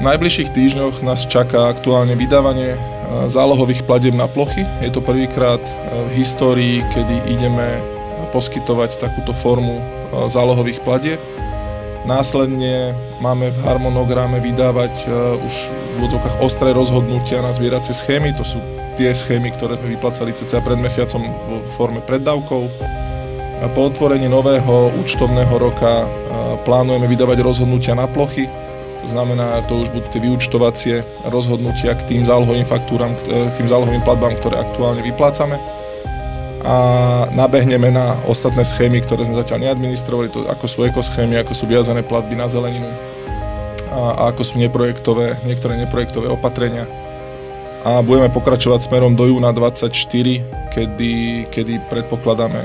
V najbližších týždňoch nás čaká aktuálne vydávanie zálohových pladeb na plochy. Je to prvýkrát v histórii, kedy ideme poskytovať takúto formu zálohových platieb. Následne máme v harmonograme vydávať už v úvodzovkách ostré rozhodnutia na zvieracie schémy. To sú tie schémy, ktoré sme vyplacali cca pred mesiacom v forme preddavkov. Po otvorení nového účtovného roka plánujeme vydávať rozhodnutia na plochy, to znamená, to už budú tie vyučtovacie rozhodnutia k tým zálohovým faktúram, k tým zálohovým platbám, ktoré aktuálne vyplácame. A nabehneme na ostatné schémy, ktoré sme zatiaľ neadministrovali, to ako sú ekoschémy, ako sú viazané platby na zeleninu a, a ako sú neprojektové, niektoré neprojektové opatrenia. A budeme pokračovať smerom do júna 24, kedy, kedy predpokladáme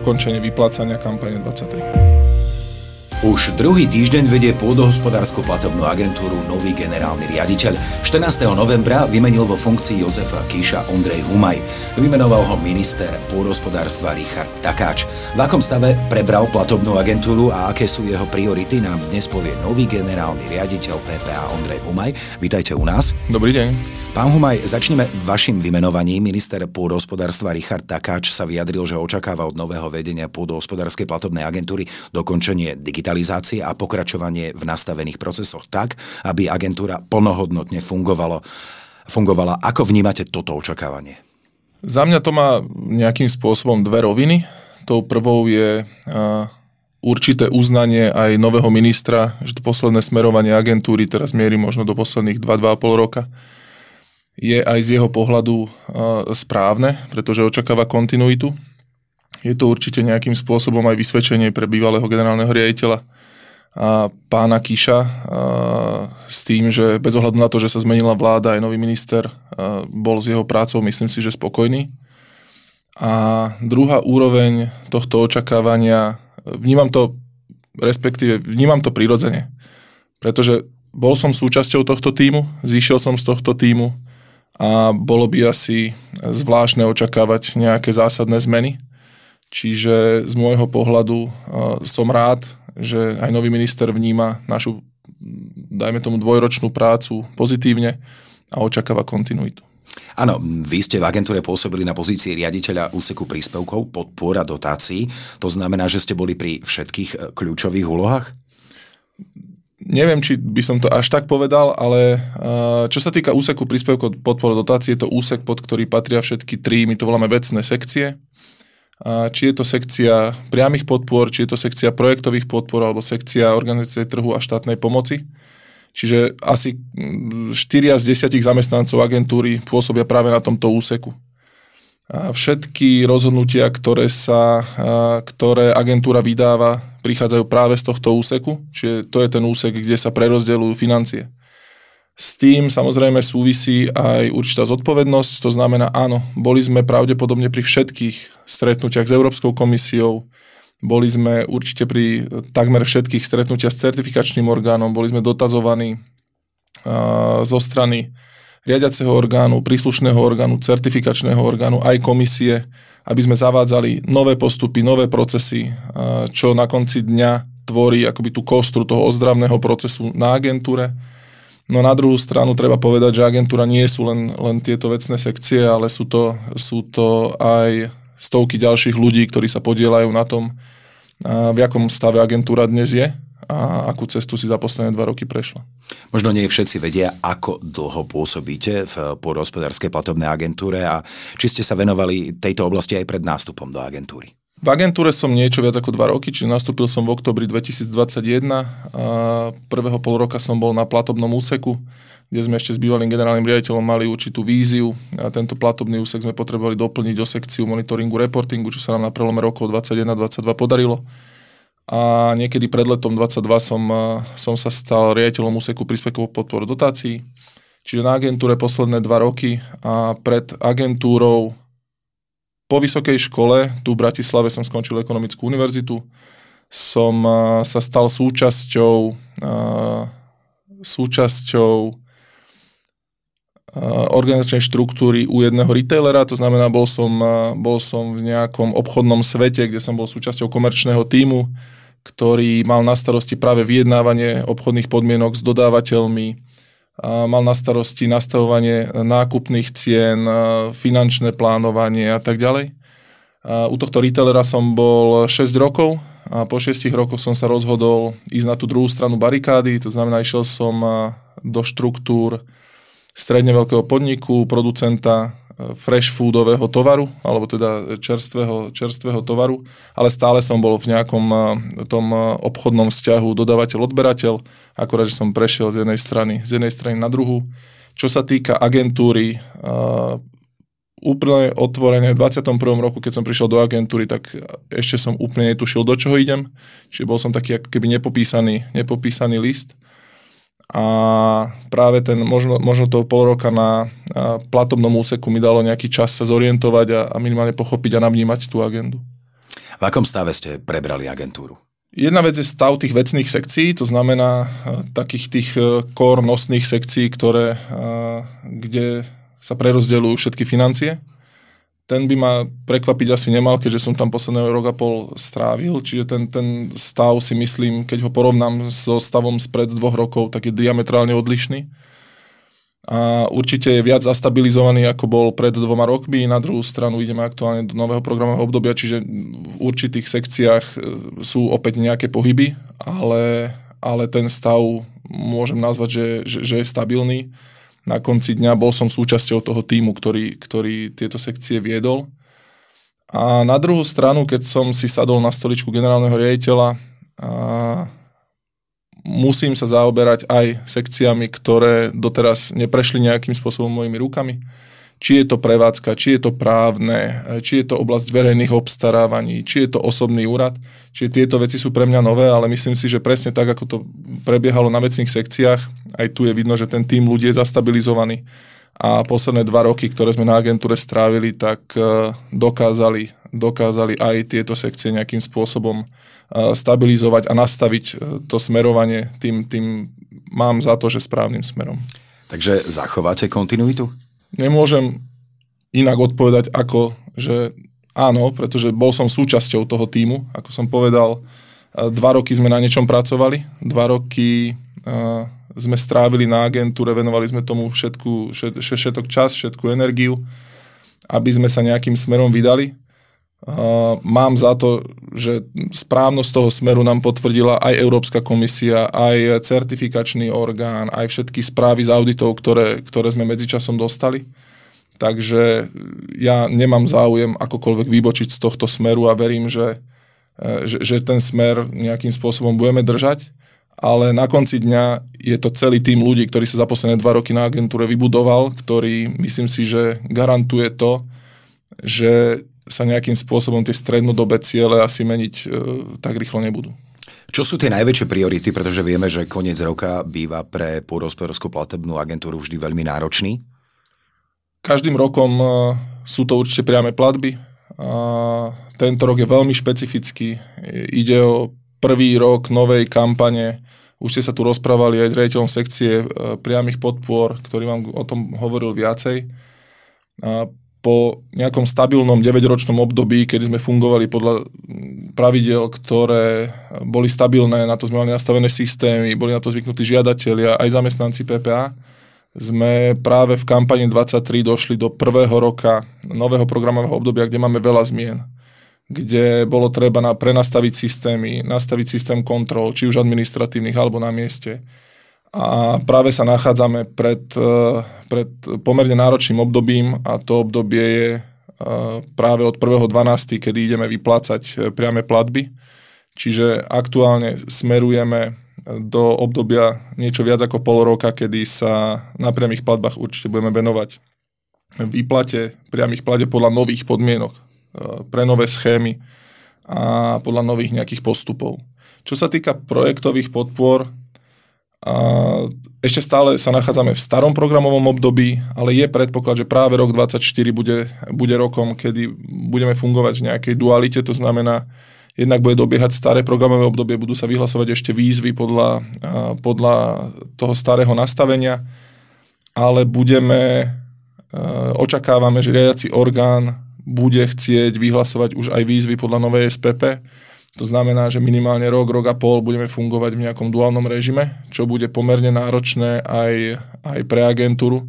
ukončenie vyplácania kampane 23. Už druhý týždeň vedie pôdohospodárskú platobnú agentúru nový generálny riaditeľ. 14. novembra vymenil vo funkcii Jozefa Kíša Ondrej Humaj. Vymenoval ho minister pôdohospodárstva Richard Takáč. V akom stave prebral platobnú agentúru a aké sú jeho priority nám dnes povie nový generálny riaditeľ PPA Ondrej Humaj. Vítajte u nás. Dobrý deň. Pán Humaj, začneme vašim vymenovaním. Minister pôdohospodárstva Richard Takáč sa vyjadril, že očakáva od nového vedenia pôdohospodárskej platobnej agentúry dokončenie digitalizácie a pokračovanie v nastavených procesoch tak, aby agentúra plnohodnotne fungovalo, fungovala. Ako vnímate toto očakávanie? Za mňa to má nejakým spôsobom dve roviny. Tou prvou je určité uznanie aj nového ministra, že to posledné smerovanie agentúry teraz mierí možno do posledných 2-2,5 roka je aj z jeho pohľadu správne, pretože očakáva kontinuitu. Je to určite nejakým spôsobom aj vysvedčenie pre bývalého generálneho riaditeľa a pána Kiša a, s tým, že bez ohľadu na to, že sa zmenila vláda, aj nový minister bol s jeho prácou, myslím si, že spokojný. A druhá úroveň tohto očakávania, vnímam to, respektíve vnímam to prirodzene, pretože bol som súčasťou tohto týmu, zišiel som z tohto týmu, a bolo by asi zvláštne očakávať nejaké zásadné zmeny. Čiže z môjho pohľadu som rád, že aj nový minister vníma našu, dajme tomu, dvojročnú prácu pozitívne a očakáva kontinuitu. Áno, vy ste v agentúre pôsobili na pozícii riaditeľa úseku príspevkov, podpora dotácií. To znamená, že ste boli pri všetkých e, kľúčových úlohách? neviem, či by som to až tak povedal, ale čo sa týka úseku príspevkov podporu dotácie, je to úsek, pod ktorý patria všetky tri, my to voláme vecné sekcie. Či je to sekcia priamých podpor, či je to sekcia projektových podpor alebo sekcia organizácie trhu a štátnej pomoci. Čiže asi 4 z 10 zamestnancov agentúry pôsobia práve na tomto úseku. A všetky rozhodnutia, ktoré, sa, ktoré agentúra vydáva, prichádzajú práve z tohto úseku, čiže to je ten úsek, kde sa prerozdeľujú financie. S tým samozrejme súvisí aj určitá zodpovednosť, to znamená áno, boli sme pravdepodobne pri všetkých stretnutiach s Európskou komisiou, boli sme určite pri takmer všetkých stretnutiach s certifikačným orgánom, boli sme dotazovaní zo strany riadiaceho orgánu, príslušného orgánu, certifikačného orgánu, aj komisie, aby sme zavádzali nové postupy, nové procesy, čo na konci dňa tvorí akoby tú kostru toho ozdravného procesu na agentúre. No na druhú stranu treba povedať, že agentúra nie sú len, len tieto vecné sekcie, ale sú to, sú to aj stovky ďalších ľudí, ktorí sa podielajú na tom, v akom stave agentúra dnes je a akú cestu si za posledné dva roky prešla. Možno nie všetci vedia, ako dlho pôsobíte v pôdohospodárskej platobnej agentúre a či ste sa venovali tejto oblasti aj pred nástupom do agentúry. V agentúre som niečo viac ako dva roky, čiže nastúpil som v oktobri 2021 a prvého pol roka som bol na platobnom úseku, kde sme ešte s bývalým generálnym riaditeľom mali určitú víziu a tento platobný úsek sme potrebovali doplniť o sekciu monitoringu, reportingu, čo sa nám na prelome rokov 2021-2022 podarilo. A niekedy pred letom 22 som, som sa stal riaditeľom úseku príspevkov podporu dotácií, čiže na agentúre posledné dva roky a pred agentúrou po vysokej škole, tu v Bratislave som skončil ekonomickú univerzitu, som sa stal súčasťou súčasťou organizačnej štruktúry u jedného retailera, to znamená, bol som, bol som v nejakom obchodnom svete, kde som bol súčasťou komerčného týmu, ktorý mal na starosti práve vyjednávanie obchodných podmienok s dodávateľmi, mal na starosti nastavovanie nákupných cien, finančné plánovanie a tak ďalej. U tohto retailera som bol 6 rokov a po 6 rokoch som sa rozhodol ísť na tú druhú stranu barikády, to znamená, išiel som do štruktúr stredne veľkého podniku, producenta fresh foodového tovaru, alebo teda čerstvého, čerstvého tovaru, ale stále som bol v nejakom tom obchodnom vzťahu dodávateľ-odberateľ, akorát, že som prešiel z jednej strany, z jednej strany na druhú. Čo sa týka agentúry, úplne otvorene v 21. roku, keď som prišiel do agentúry, tak ešte som úplne netušil, do čoho idem. Čiže bol som taký keby nepopísaný, nepopísaný list a práve ten, možno, možno toho pol roka na platobnom úseku mi dalo nejaký čas sa zorientovať a, a minimálne pochopiť a navnímať tú agendu. V akom stave ste prebrali agentúru? Jedna vec je stav tých vecných sekcií, to znamená takých tých e, core nosných sekcií, ktoré, kde sa prerozdeľujú všetky financie ten by ma prekvapiť asi nemal, keďže som tam posledného rok a pol strávil, čiže ten, ten stav si myslím, keď ho porovnám so stavom spred dvoch rokov, tak je diametrálne odlišný. A určite je viac zastabilizovaný, ako bol pred dvoma rokmi. Na druhú stranu ideme aktuálne do nového programového obdobia, čiže v určitých sekciách e, sú opäť nejaké pohyby, ale, ale ten stav môžem nazvať, že, že, že je stabilný na konci dňa bol som súčasťou toho týmu, ktorý, ktorý tieto sekcie viedol. A na druhú stranu, keď som si sadol na stoličku generálneho riaditeľa, a musím sa zaoberať aj sekciami, ktoré doteraz neprešli nejakým spôsobom mojimi rukami či je to prevádzka, či je to právne, či je to oblasť verejných obstarávaní, či je to osobný úrad. Čiže tieto veci sú pre mňa nové, ale myslím si, že presne tak, ako to prebiehalo na vecných sekciách, aj tu je vidno, že ten tým ľudí je zastabilizovaný a posledné dva roky, ktoré sme na agentúre strávili, tak e, dokázali, dokázali aj tieto sekcie nejakým spôsobom e, stabilizovať a nastaviť e, to smerovanie tým, tým mám za to, že správnym smerom. Takže zachováte kontinuitu? Nemôžem inak odpovedať ako, že áno, pretože bol som súčasťou toho týmu, ako som povedal, dva roky sme na niečom pracovali, dva roky uh, sme strávili na agentúre, venovali sme tomu všetku, všet, všetok čas, všetku energiu, aby sme sa nejakým smerom vydali. Mám za to, že správnosť toho smeru nám potvrdila aj Európska komisia, aj certifikačný orgán, aj všetky správy z auditov, ktoré, ktoré sme medzičasom dostali. Takže ja nemám záujem akokoľvek vybočiť z tohto smeru a verím, že, uh, že, že ten smer nejakým spôsobom budeme držať. Ale na konci dňa je to celý tým ľudí, ktorý sa za posledné dva roky na agentúre vybudoval, ktorý myslím si, že garantuje to, že sa nejakým spôsobom tie strednodobé ciele asi meniť e, tak rýchlo nebudú. Čo sú tie najväčšie priority, pretože vieme, že koniec roka býva pre pôdohospodárskú platebnú agentúru vždy veľmi náročný? Každým rokom e, sú to určite priame platby. A tento rok je veľmi špecifický. Ide o prvý rok novej kampane. Už ste sa tu rozprávali aj s rejiteľom sekcie e, priamých podpor, ktorý vám o tom hovoril viacej. Po nejakom stabilnom 9-ročnom období, kedy sme fungovali podľa pravidel, ktoré boli stabilné, na to sme mali nastavené systémy, boli na to zvyknutí žiadatelia, aj zamestnanci PPA, sme práve v kampani 23 došli do prvého roka nového programového obdobia, kde máme veľa zmien kde bolo treba na, prenastaviť systémy, nastaviť systém kontrol, či už administratívnych alebo na mieste a práve sa nachádzame pred, e, pred pomerne náročným obdobím a to obdobie je e, práve od 1.12., kedy ideme vyplácať e, priame platby. Čiže aktuálne smerujeme do obdobia niečo viac ako pol roka, kedy sa na priamých platbách určite budeme venovať výplate priamých plate podľa nových podmienok, pre nové schémy a podľa nových nejakých postupov. Čo sa týka projektových podpor, a ešte stále sa nachádzame v starom programovom období, ale je predpoklad, že práve rok 2024 bude, bude rokom, kedy budeme fungovať v nejakej dualite, to znamená, jednak bude dobiehať staré programové obdobie, budú sa vyhlasovať ešte výzvy podľa, podľa toho starého nastavenia, ale budeme, očakávame, že riadiaci orgán bude chcieť vyhlasovať už aj výzvy podľa novej SPP, To znamená, že minimálne rok, rok a pol budeme fungovať v nejakom duálnom režime, čo bude pomerne náročné aj, aj pre agentúru,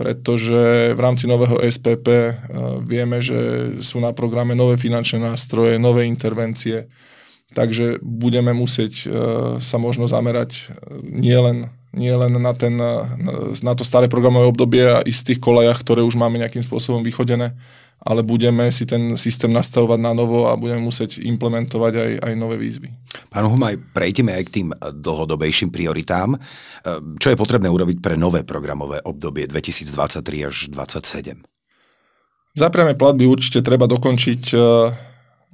pretože v rámci nového SPP uh, vieme, že sú na programe nové finančné nástroje, nové intervencie, takže budeme musieť uh, sa možno zamerať nielen nie len na, ten, na to staré programové obdobie a istých kolejach, ktoré už máme nejakým spôsobom vychodené, ale budeme si ten systém nastavovať na novo a budeme musieť implementovať aj, aj nové výzvy. Pán Humaj, prejdeme aj k tým dlhodobejším prioritám. Čo je potrebné urobiť pre nové programové obdobie 2023 až 2027? Zapriame platby určite treba dokončiť, e,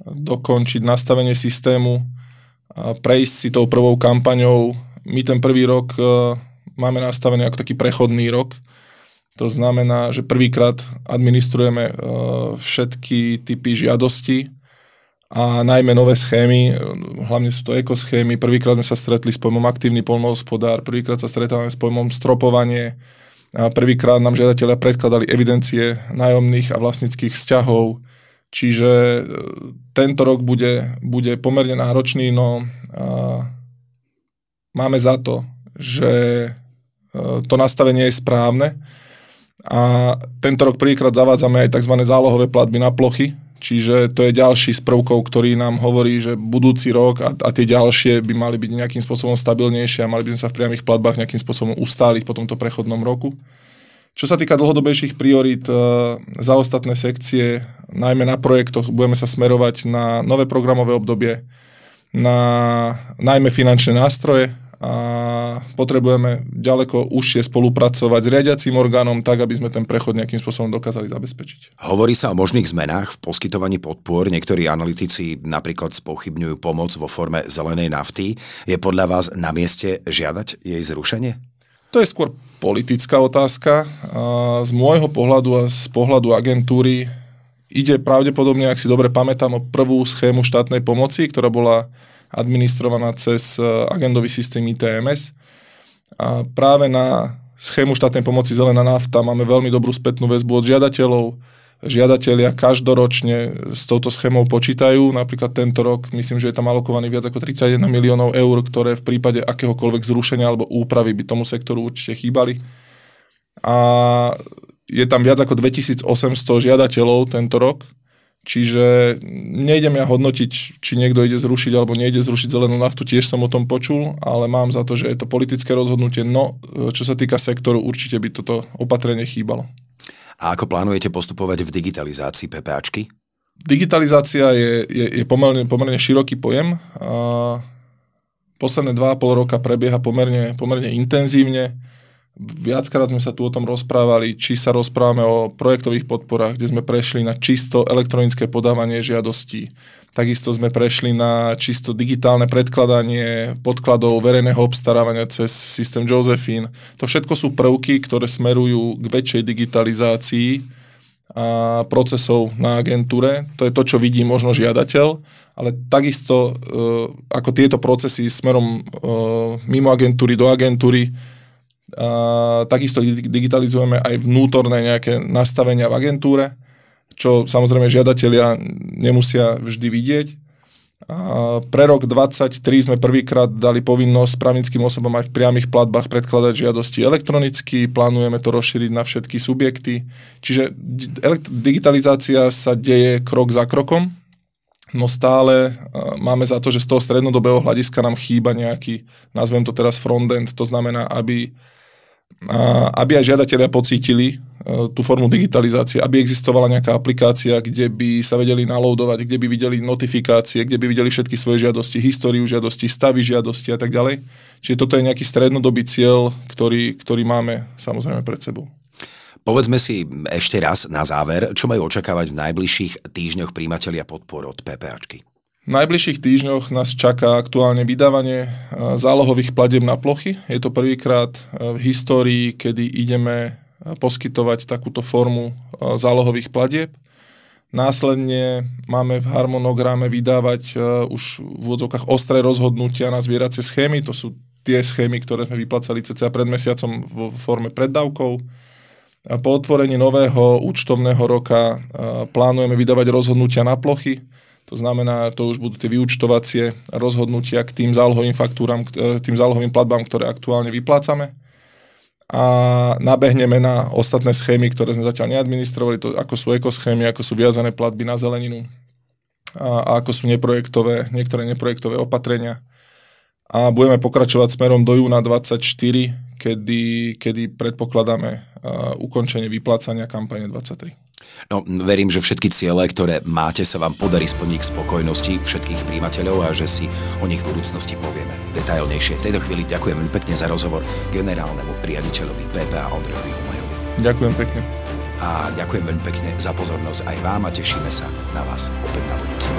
dokončiť nastavenie systému, prejsť si tou prvou kampaňou my ten prvý rok uh, máme nastavený ako taký prechodný rok. To znamená, že prvýkrát administrujeme uh, všetky typy žiadosti a najmä nové schémy, hlavne sú to ekoschémy. Prvýkrát sme sa stretli s pojmom aktívny polnohospodár, prvýkrát sa stretávame s pojmom stropovanie, a prvýkrát nám žiadatelia predkladali evidencie nájomných a vlastnických vzťahov, čiže tento rok bude, bude pomerne náročný, no máme za to, že e, to nastavenie je správne a tento rok prvýkrát zavádzame aj tzv. zálohové platby na plochy, čiže to je ďalší z prvkov, ktorý nám hovorí, že budúci rok a, a tie ďalšie by mali byť nejakým spôsobom stabilnejšie a mali by sme sa v priamých platbách nejakým spôsobom ustáliť po tomto prechodnom roku. Čo sa týka dlhodobejších priorít e, za ostatné sekcie, najmä na projektoch, budeme sa smerovať na nové programové obdobie, na najmä finančné nástroje, a potrebujeme ďaleko užšie spolupracovať s riadiacím orgánom tak, aby sme ten prechod nejakým spôsobom dokázali zabezpečiť. Hovorí sa o možných zmenách v poskytovaní podpor. Niektorí analytici napríklad spochybňujú pomoc vo forme zelenej nafty. Je podľa vás na mieste žiadať jej zrušenie? To je skôr politická otázka. Z môjho pohľadu a z pohľadu agentúry ide pravdepodobne, ak si dobre pamätám, o prvú schému štátnej pomoci, ktorá bola administrovaná cez e, agendový systém ITMS. A práve na schému štátnej pomoci Zelená nafta máme veľmi dobrú spätnú väzbu od žiadateľov. Žiadatelia každoročne s touto schémou počítajú. Napríklad tento rok myslím, že je tam alokovaný viac ako 31 miliónov eur, ktoré v prípade akéhokoľvek zrušenia alebo úpravy by tomu sektoru určite chýbali. A je tam viac ako 2800 žiadateľov tento rok Čiže nejdem ja hodnotiť, či niekto ide zrušiť alebo nejde zrušiť zelenú naftu, tiež som o tom počul, ale mám za to, že je to politické rozhodnutie. No, čo sa týka sektoru, určite by toto opatrenie chýbalo. A ako plánujete postupovať v digitalizácii PPAčky? Digitalizácia je, je, je pomerne, pomerne široký pojem. A posledné 2,5 roka prebieha pomerne, pomerne intenzívne. Viackrát sme sa tu o tom rozprávali, či sa rozprávame o projektových podporách, kde sme prešli na čisto elektronické podávanie žiadostí. Takisto sme prešli na čisto digitálne predkladanie podkladov verejného obstarávania cez systém Josephine. To všetko sú prvky, ktoré smerujú k väčšej digitalizácii a procesov na agentúre. To je to, čo vidí možno žiadateľ, ale takisto e, ako tieto procesy smerom e, mimo agentúry do agentúry a, takisto digitalizujeme aj vnútorné nejaké nastavenia v agentúre, čo samozrejme žiadatelia nemusia vždy vidieť. A pre rok 2023 sme prvýkrát dali povinnosť právnickým osobom aj v priamých platbách predkladať žiadosti elektronicky, plánujeme to rozšíriť na všetky subjekty. Čiže digitalizácia sa deje krok za krokom, no stále máme za to, že z toho strednodobého hľadiska nám chýba nejaký, nazvem to teraz frontend, to znamená, aby aby aj žiadatelia pocítili e, tú formu digitalizácie, aby existovala nejaká aplikácia, kde by sa vedeli naloadovať, kde by videli notifikácie, kde by videli všetky svoje žiadosti, históriu žiadosti, stavy žiadosti a tak ďalej. Čiže toto je nejaký strednodobý cieľ, ktorý, ktorý máme samozrejme pred sebou. Povedzme si ešte raz na záver, čo majú očakávať v najbližších týždňoch príjmatelia podpor od PPAčky. V najbližších týždňoch nás čaká aktuálne vydávanie e, zálohových pladeb na plochy. Je to prvýkrát e, v histórii, kedy ideme e, poskytovať takúto formu zálohových platieb. Následne máme v harmonograme vydávať už v úvodzovkách ostré rozhodnutia na zvieracie schémy. To sú tie schémy, ktoré sme vyplacali cca pred mesiacom vo forme preddavkov. Po otvorení nového účtovného roka plánujeme vydávať rozhodnutia na plochy To znamená, to už budú tie vyučtovacie rozhodnutia k tým zálohovým faktúram, k tým zálohovým platbám, ktoré aktuálne vyplácame. A nabehneme na ostatné schémy, ktoré sme zatiaľ neadministrovali, to ako sú ekoschémy, ako sú viazané platby na zeleninu a, a ako sú neprojektové, niektoré neprojektové opatrenia. A budeme pokračovať smerom do júna 24, kedy, kedy predpokladáme uh, ukončenie vyplácania kampane 23. No, verím, že všetky ciele, ktoré máte, sa vám podarí splniť k spokojnosti všetkých príjimateľov a že si o nich v budúcnosti povieme detailnejšie. V tejto chvíli ďakujem veľmi pekne za rozhovor generálnemu riaditeľovi PPA Ondrejovi Humajovi. Ďakujem pekne. A ďakujem veľmi pekne za pozornosť aj vám a tešíme sa na vás opäť na budúce.